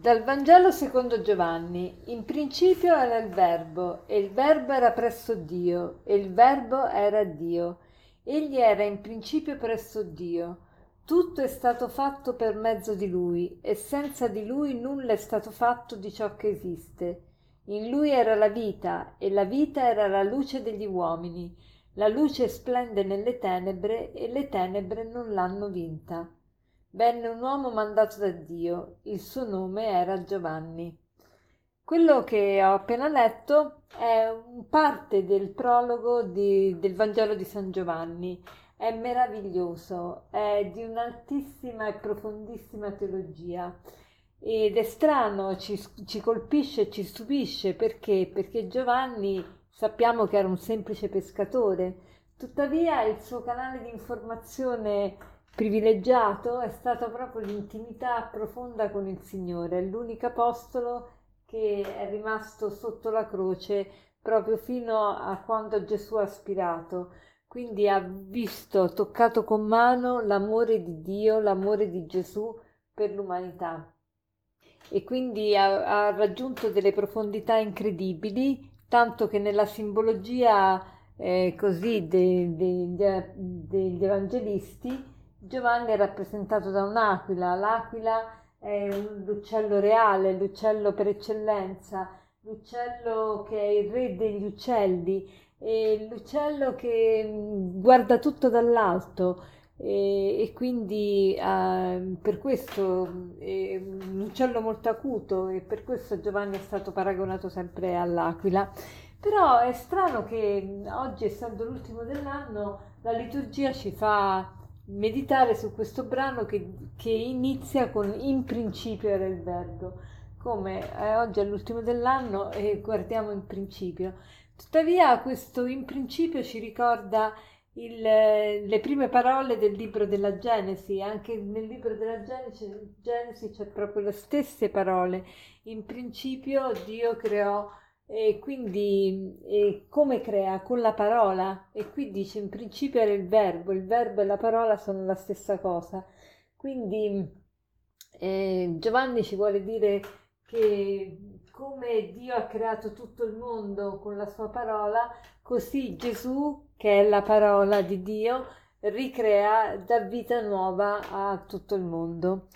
Dal Vangelo secondo Giovanni. In principio era il Verbo, e il Verbo era presso Dio, e il Verbo era Dio. Egli era in principio presso Dio. Tutto è stato fatto per mezzo di Lui, e senza di Lui nulla è stato fatto di ciò che esiste. In Lui era la vita, e la vita era la luce degli uomini. La luce splende nelle tenebre, e le tenebre non l'hanno vinta. Venne un uomo mandato da Dio, il suo nome era Giovanni. Quello che ho appena letto è parte del prologo di, del Vangelo di San Giovanni. È meraviglioso, è di un'altissima e profondissima teologia ed è strano, ci, ci colpisce, ci stupisce perché? Perché Giovanni sappiamo che era un semplice pescatore, tuttavia il suo canale di informazione privilegiato è stata proprio l'intimità profonda con il Signore, è l'unico apostolo che è rimasto sotto la croce proprio fino a quando Gesù ha aspirato. Quindi ha visto, toccato con mano l'amore di Dio, l'amore di Gesù per l'umanità. E quindi ha, ha raggiunto delle profondità incredibili, tanto che nella simbologia eh, così de, de, de, degli evangelisti Giovanni è rappresentato da un'aquila, l'aquila è l'uccello reale, l'uccello per eccellenza, l'uccello che è il re degli uccelli, l'uccello che mm, guarda tutto dall'alto e, e quindi eh, per questo è un uccello molto acuto e per questo Giovanni è stato paragonato sempre all'aquila. Però è strano che mm, oggi, essendo l'ultimo dell'anno, la liturgia ci fa meditare su questo brano che, che inizia con in principio era il verbo, come eh, oggi è l'ultimo dell'anno e guardiamo in principio. Tuttavia questo in principio ci ricorda il, le prime parole del libro della Genesi, anche nel libro della Genesi, Genesi c'è proprio le stesse parole. In principio Dio creò e quindi e come crea? Con la parola. E qui dice in principio era il verbo, il verbo e la parola sono la stessa cosa. Quindi eh, Giovanni ci vuole dire che come Dio ha creato tutto il mondo con la sua parola, così Gesù, che è la parola di Dio, ricrea, dà vita nuova a tutto il mondo.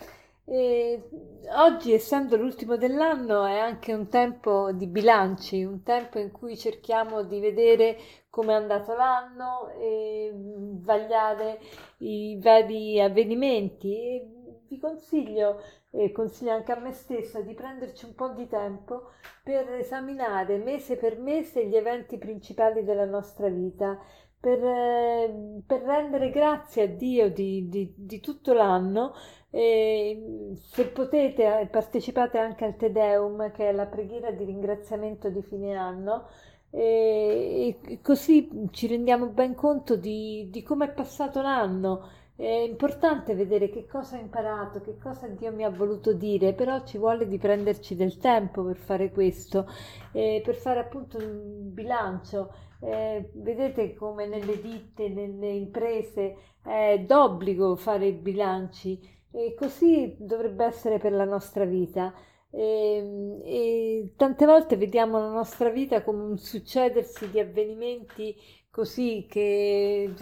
E oggi, essendo l'ultimo dell'anno, è anche un tempo di bilanci, un tempo in cui cerchiamo di vedere come è andato l'anno e vagliare i vari avvenimenti. E vi consiglio, e consiglio anche a me stessa, di prenderci un po' di tempo per esaminare mese per mese gli eventi principali della nostra vita. Per, per rendere grazie a Dio di, di, di tutto l'anno e se potete eh, partecipate anche al Te Deum, che è la preghiera di ringraziamento di fine anno, e, e così ci rendiamo ben conto di, di come è passato l'anno. È importante vedere che cosa ho imparato, che cosa Dio mi ha voluto dire, però ci vuole di prenderci del tempo per fare questo, eh, per fare appunto un bilancio. Eh, vedete come nelle ditte, nelle imprese è d'obbligo fare i bilanci e così dovrebbe essere per la nostra vita. E, e, tante volte vediamo la nostra vita come un succedersi di avvenimenti così che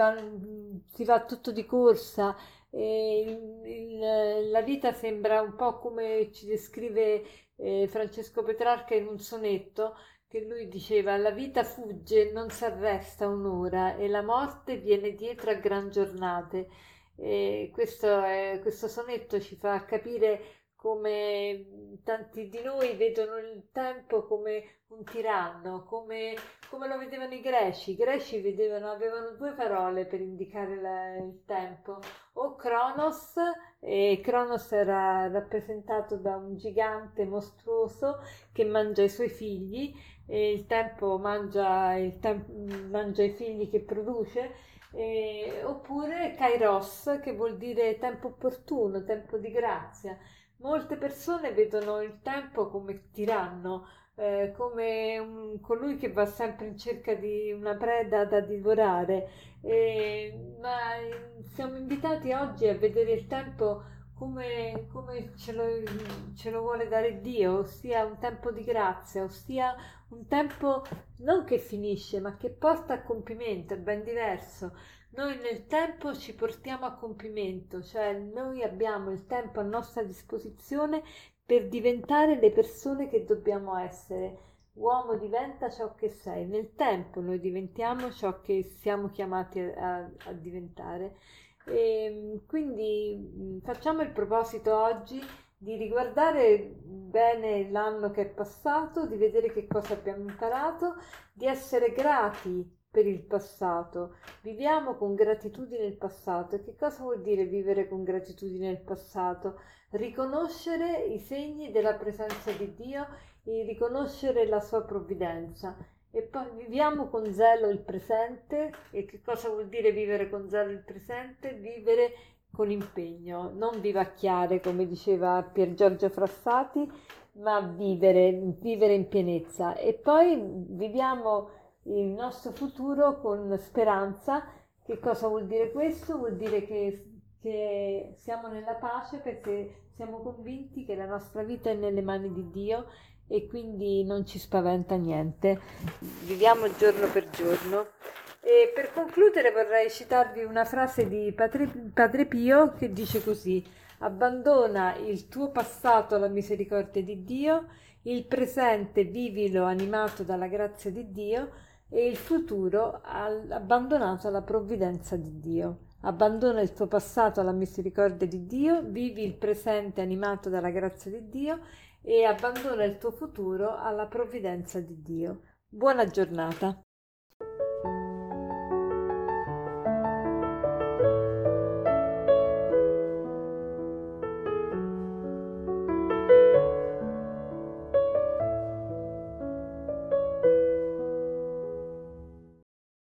si va tutto di corsa. Il, il, la vita sembra un po' come ci descrive eh, Francesco Petrarca in un sonetto che lui diceva la vita fugge, non si arresta un'ora e la morte viene dietro a gran giornate. E questo, è, questo sonetto ci fa capire come tanti di noi vedono il tempo come un tiranno, come, come lo vedevano i greci. I greci vedevano, avevano due parole per indicare la, il tempo, o Cronos, e Cronos era rappresentato da un gigante mostruoso che mangia i suoi figli, e il tempo mangia, il tempo, mangia i figli che produce, eh, oppure kairos che vuol dire tempo opportuno, tempo di grazia. Molte persone vedono il tempo come tiranno, eh, come un, colui che va sempre in cerca di una preda da divorare, eh, ma siamo invitati oggi a vedere il tempo come, come ce, lo, ce, lo, vuole dare Dio, ossia un tempo di grazia, ossia un tempo non che finisce, ma che porta a compimento, è ben diverso. Noi nel tempo ci portiamo a compimento, cioè noi abbiamo il tempo a nostra disposizione per diventare le persone che dobbiamo essere. Uomo diventa ciò che sei, nel tempo noi diventiamo ciò che siamo chiamati a, a diventare. E ehm, quindi facciamo il proposito oggi di riguardare bene l'anno che è passato, di vedere che cosa abbiamo imparato, di essere grati per il passato. Viviamo con gratitudine il passato. E che cosa vuol dire vivere con gratitudine il passato? Riconoscere i segni della presenza di Dio e riconoscere la sua provvidenza. E poi viviamo con zelo il presente. E che cosa vuol dire vivere con zelo il presente? Vivere con impegno, non vivacchiare come diceva Pier Giorgio Frassati, ma vivere, vivere in pienezza. E poi viviamo il nostro futuro con speranza. Che cosa vuol dire questo? Vuol dire che, che siamo nella pace perché siamo convinti che la nostra vita è nelle mani di Dio e quindi non ci spaventa niente. Viviamo giorno per giorno. E per concludere vorrei citarvi una frase di Padre, Padre Pio che dice così: Abbandona il tuo passato alla misericordia di Dio, il presente vivilo animato dalla grazia di Dio e il futuro abbandonato alla provvidenza di Dio. Abbandona il tuo passato alla misericordia di Dio, vivi il presente animato dalla grazia di Dio e abbandona il tuo futuro alla provvidenza di Dio. Buona giornata.